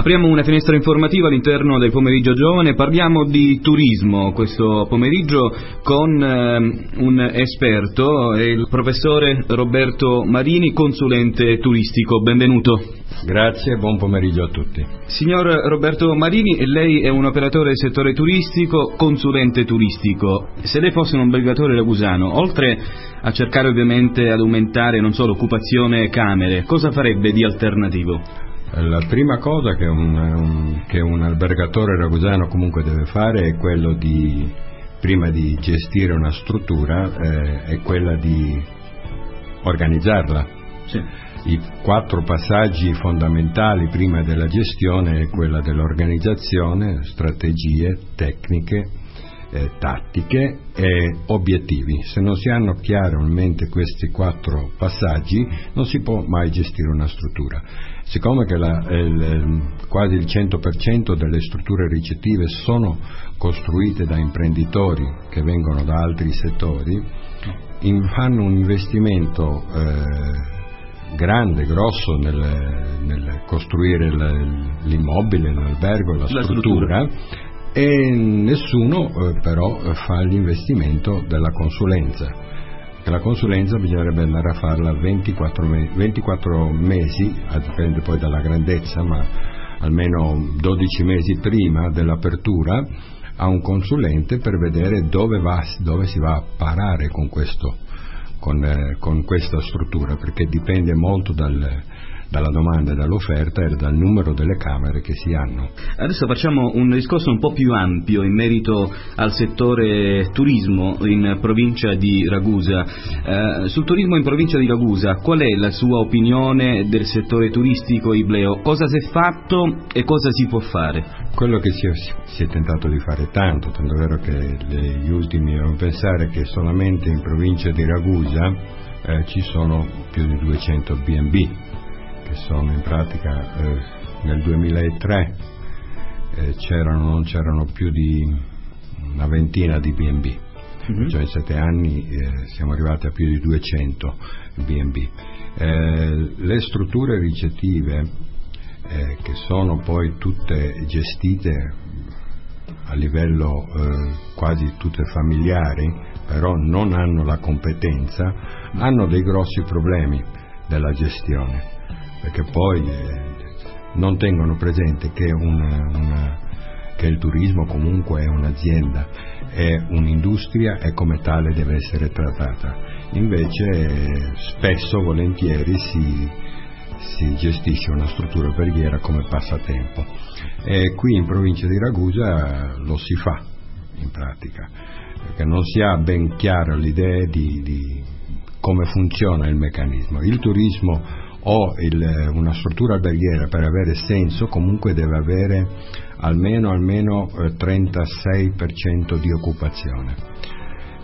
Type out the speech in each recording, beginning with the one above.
Apriamo una finestra informativa all'interno del pomeriggio giovane, parliamo di turismo questo pomeriggio con eh, un esperto, il professore Roberto Marini, consulente turistico. Benvenuto. Grazie, buon pomeriggio a tutti. Signor Roberto Marini, lei è un operatore del settore turistico, consulente turistico. Se lei fosse un albergatore ragusano, oltre a cercare ovviamente ad aumentare non solo occupazione camere, cosa farebbe di alternativo? La prima cosa che un, un, che un albergatore ragusano comunque deve fare è quello di, prima di gestire una struttura, eh, è quella di organizzarla. Sì. I quattro passaggi fondamentali prima della gestione è quella dell'organizzazione, strategie, tecniche, eh, tattiche e obiettivi. Se non si hanno chiaramente questi quattro passaggi non si può mai gestire una struttura. Siccome la, il, quasi il 100% delle strutture ricettive sono costruite da imprenditori che vengono da altri settori, in, fanno un investimento eh, grande, grosso nel, nel costruire l'immobile, l'albergo, la, la struttura, struttura e nessuno eh, però fa l'investimento della consulenza la consulenza bisognerebbe andare a farla 24, me- 24 mesi, dipende poi dalla grandezza, ma almeno 12 mesi prima dell'apertura a un consulente per vedere dove, va, dove si va a parare con, questo, con, eh, con questa struttura, perché dipende molto dal, dalla domanda e dall'offerta e dal numero delle camere che si hanno. Adesso facciamo un discorso un po' più ampio in merito al settore turismo in provincia di Ragusa. Eh, sul turismo in provincia di Ragusa, qual è la sua opinione del settore turistico Ibleo? Cosa si è fatto e cosa si può fare? Quello che si è, si è tentato di fare tanto, tanto è vero che gli ultimi devono pensare che solamente in provincia di Ragusa eh, ci sono più di 200 B&B che sono in pratica eh, nel 2003 eh, c'erano, non c'erano più di una ventina di B&B, mm-hmm. cioè in sette anni eh, siamo arrivati a più di 200 B&B. Eh, le strutture ricettive eh, che sono poi tutte gestite a livello eh, quasi tutte familiari, però non hanno la competenza, hanno dei grossi problemi della gestione perché poi eh, non tengono presente che, una, una, che, il turismo comunque è un'azienda, è un'industria e come tale deve essere trattata. Invece eh, spesso, volentieri, si, si gestisce una struttura alberghiera come passatempo. E qui in provincia di Ragusa lo si fa in pratica, perché non si ha ben chiara l'idea di, di come funziona il meccanismo. Il turismo o il, una struttura alberghiera per avere senso comunque deve avere almeno, almeno eh, 36% di occupazione.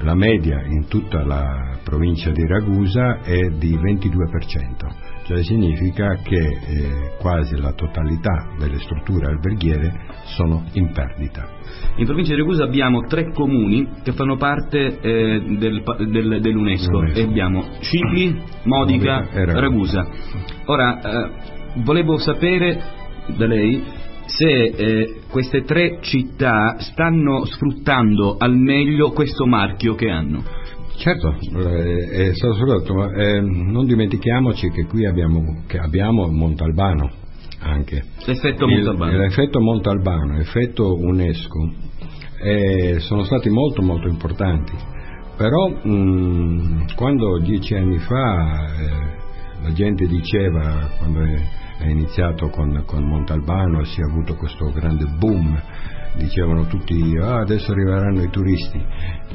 La media in tutta la provincia di Ragusa è di 22% cioè significa che eh, quasi la totalità delle strutture alberghiere sono in perdita. In provincia di Ragusa abbiamo tre comuni che fanno parte eh, del, del, dell'UNESCO e abbiamo Cipri, Modica e Ragusa. Ora, eh, volevo sapere da lei se eh, queste tre città stanno sfruttando al meglio questo marchio che hanno. Certo, eh, è stato soprattutto, ma eh, non dimentichiamoci che qui abbiamo, che abbiamo Montalbano anche. L'effetto Montalbano. Il, l'effetto Montalbano, l'effetto UNESCO, eh, sono stati molto molto importanti, però mh, quando dieci anni fa eh, la gente diceva, quando è, è iniziato con, con Montalbano si è avuto questo grande boom, dicevano tutti ah, adesso arriveranno i turisti.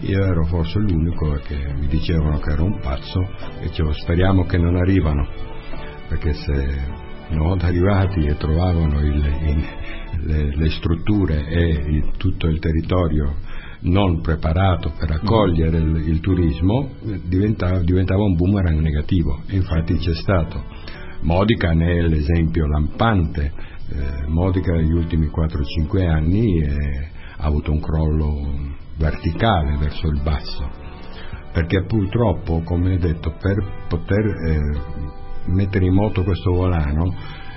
Io ero forse l'unico che mi dicevano che ero un pazzo e dicevo speriamo che non arrivano perché se una volta arrivati e trovavano il, il, le, le, strutture e il, tutto il territorio non preparato per accogliere il, turismo diventava, diventava, un boomerang negativo. Infatti c'è stato Modica ne è l'esempio lampante eh, Modica negli ultimi 4-5 anni eh, ha avuto un crollo verticale verso il basso, perché purtroppo, come detto, per poter eh, mettere in moto questo volano,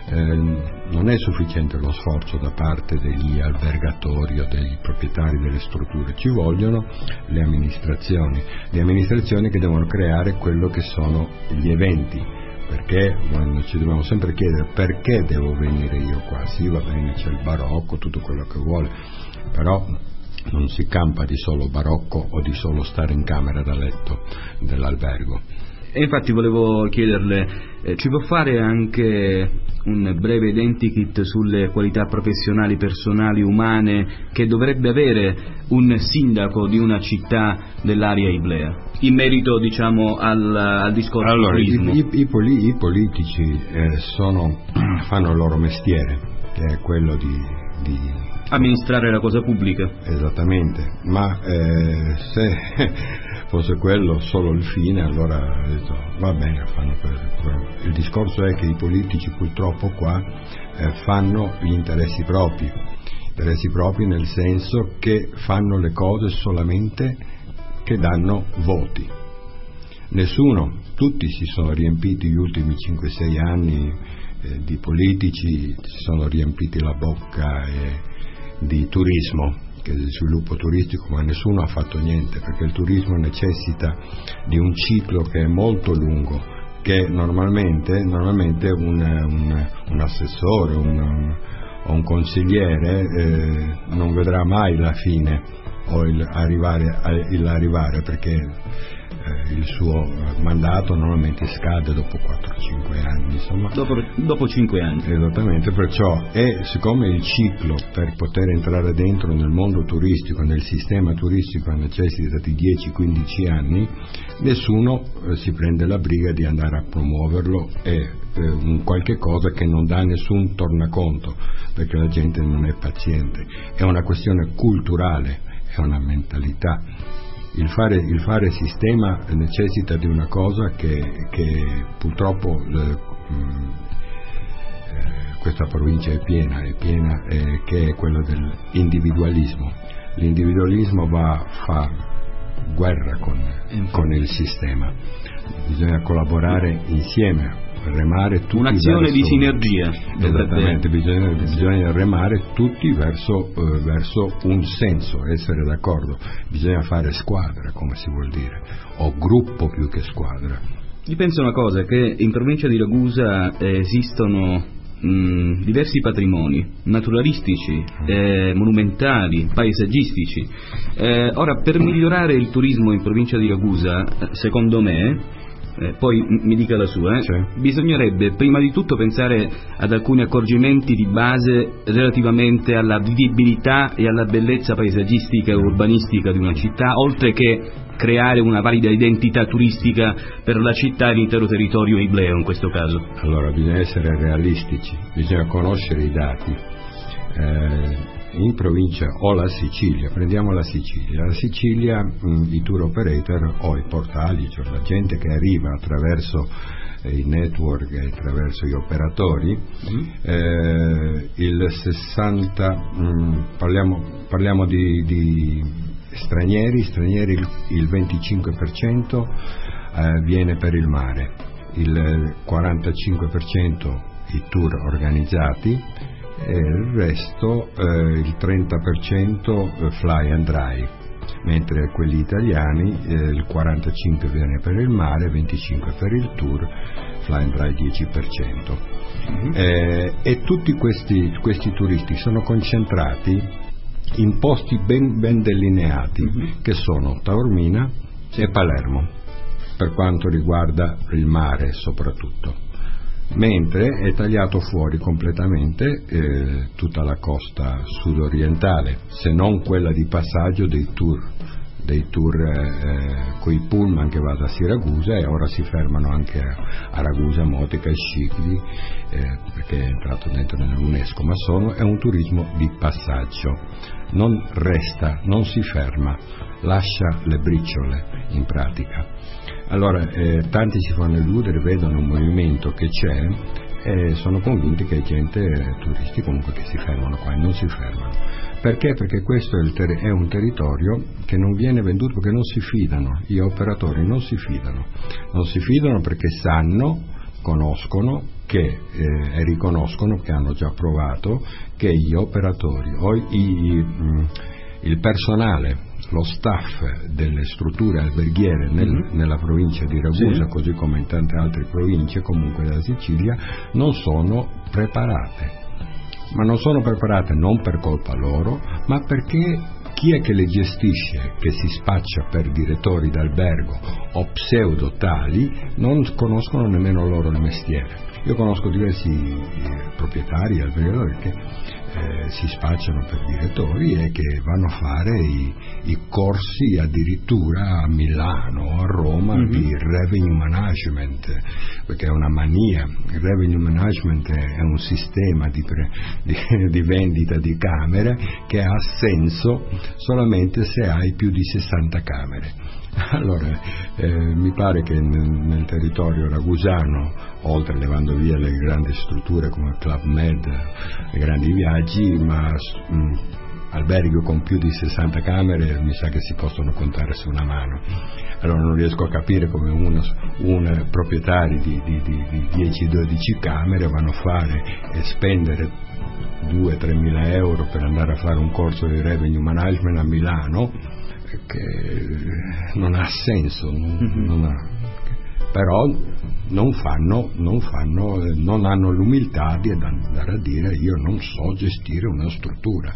eh, non è sufficiente lo sforzo da parte degli albergatori o dei proprietari delle strutture, ci vogliono le amministrazioni, le amministrazioni che devono creare quello che sono gli eventi, perché ci dobbiamo sempre chiedere perché devo venire io qua, sì va bene c'è il barocco, tutto quello che vuole, però non si campa di solo barocco o di solo stare in camera da letto dell'albergo. E infatti volevo chiederle, eh, ci può fare anche un breve identikit sulle qualità professionali, personali, umane che dovrebbe avere un sindaco di una città dell'area iblea? In merito diciamo al, al discorso allora, turismo. I, i, i, i politici eh, sono, fanno il loro mestiere, che è quello di, di amministrare la cosa pubblica. Esattamente, ma eh, se fosse quello solo il fine, allora detto, va bene, fanno quello. Il discorso è che i politici purtroppo qua eh, fanno gli interessi propri, interessi propri nel senso che fanno le cose solamente che danno voti. Nessuno, tutti si sono riempiti gli ultimi 5-6 anni eh, di politici, si sono riempiti la bocca e di turismo, di sviluppo turistico, ma nessuno ha fatto niente perché il turismo necessita di un ciclo che è molto lungo, che normalmente, normalmente un, un, un, assessore un, o un consigliere eh, non vedrà mai la fine o il arrivare, il perché il suo mandato normalmente scade dopo 4-5 anni. Insomma. Dopo, dopo 5 anni. Esattamente, perciò, e siccome il ciclo per poter entrare dentro nel mondo turistico, nel sistema turistico necessita di 10-15 anni, nessuno eh, si prende la briga di andare a promuoverlo e eh, un qualche cosa che non dà nessun tornaconto, perché la gente non è paziente. È una questione culturale, è una mentalità il fare, il fare, sistema necessita di una cosa che, che purtroppo eh, eh, questa provincia è piena, è piena eh, che è quello dell'individualismo. L'individualismo va a fare guerra con, con il sistema, bisogna collaborare insieme remare tutti un'azione verso, di sinergia esattamente bisogna, bisogna, remare tutti verso, eh, verso, un senso essere d'accordo bisogna fare squadra come si vuol dire o gruppo più che squadra io penso una cosa che in provincia di Ragusa eh, esistono mh, diversi patrimoni naturalistici, mm. eh, monumentali, paesaggistici. Eh, ora, per migliorare il turismo in provincia di Ragusa, eh, secondo me, eh, poi mi dica la sua, eh? sì. bisognerebbe prima di tutto pensare ad alcuni accorgimenti di base relativamente alla vivibilità e alla bellezza paesaggistica e urbanistica di una città, oltre che creare una valida identità turistica per la città e l'intero territorio ibleo in questo caso. Allora bisogna essere realistici, bisogna conoscere i dati. Eh, in provincia o la Sicilia, prendiamo la Sicilia, la Sicilia mh, mm, i tour operator o i portali, cioè la gente che arriva attraverso eh, i network e attraverso gli operatori, mm. eh, il 60, mh, mm, parliamo, parliamo di, di, stranieri, stranieri il, il 25% eh, viene per il mare, il 45% i tour organizzati, e il resto, eh, il 30% eh, fly and dry, mentre quelli italiani eh, il 45% viene per il mare, il 25% per il tour, fly and dry 10%. Mm-hmm. Eh, e tutti questi, questi, turisti sono concentrati in posti ben, ben delineati, mm-hmm. che sono Taormina e Palermo, per quanto riguarda il mare soprattutto mentre è tagliato fuori completamente eh, tutta la costa sudorientale, se non quella di passaggio dei tour, dei tour eh, coi pullman che va da Siracusa e ora si fermano anche a, a Ragusa, Motica e Scicli eh, perché è entrato dentro nell'UNESCO, ma sono, è un turismo di passaggio, non resta, non si ferma, lascia le briciole in pratica allora, eh, tanti si fanno illudere, vedono un movimento che c'è e sono convinti che gente, eh, turisti comunque che si fermano qua e non si fermano. Perché? Perché questo è, ter- è, un territorio che non viene venduto perché non si fidano, gli operatori non si fidano, non si fidano perché sanno, conoscono che eh, riconoscono, che hanno già provato, che gli operatori o i, mh, il personale lo staff delle strutture alberghiere nel, mm-hmm. nella provincia di Ragusa, sì. così come in tante altre province comunque della Sicilia, non sono preparate. Ma non sono preparate non per colpa loro, ma perché chi è che le gestisce, che si spaccia per direttori d'albergo o pseudo tali, non conoscono nemmeno loro il mestiere. Io conosco diversi eh, proprietari albergatori che eh, si spacciano per direttori e che vanno a fare i, i corsi addirittura a Milano, o a Roma mm-hmm. di revenue management, perché è una mania. Il revenue management è un sistema di, pre, di, di vendita di camere che ha senso solamente se hai più di 60 camere Allora, eh, mi pare che nel, nel, territorio ragusano, oltre levando via le grandi strutture come Club Med, i grandi viaggi, ma mh, alberghi con più di 60 camere mi sa che si possono contare su una mano. Allora non riesco a capire come uno, un proprietario di, di, di, di 10-12 camere vanno a fare e spendere 2-3 mila euro per andare a fare un corso di revenue management a Milano che non ha senso, non, mm-hmm. non ha, però non, fanno, non, fanno, non hanno l'umiltà di andare a dire io non so gestire una struttura,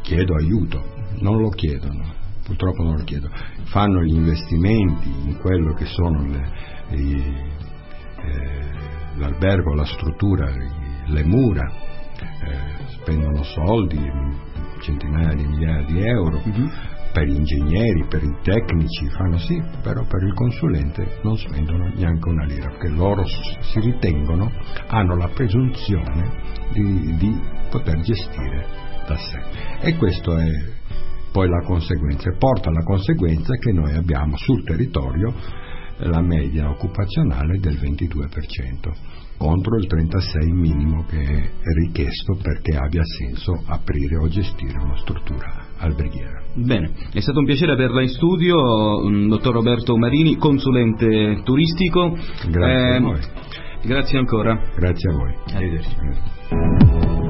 chiedo aiuto, non lo chiedono, purtroppo non lo chiedono, fanno gli investimenti in quello che sono le, i, eh, l'albergo, la struttura, le mura, eh, spendono soldi, centinaia di migliaia di euro, mm-hmm per gli ingegneri, per i tecnici, fanno sì, però per il consulente non spendono neanche una lira, perché loro si ritengono, hanno la presunzione di, di poter gestire da sé. E questo è poi la conseguenza, porta alla conseguenza che noi abbiamo sul territorio la media occupazionale del 22% contro il 36 minimo che è richiesto perché abbia senso aprire o gestire una struttura alberghiera. Bene, è stato un piacere averla in studio, mm, dottor Roberto Marini, consulente turistico. Grazie eh, a voi. Grazie ancora. Grazie a voi. Arrivederci.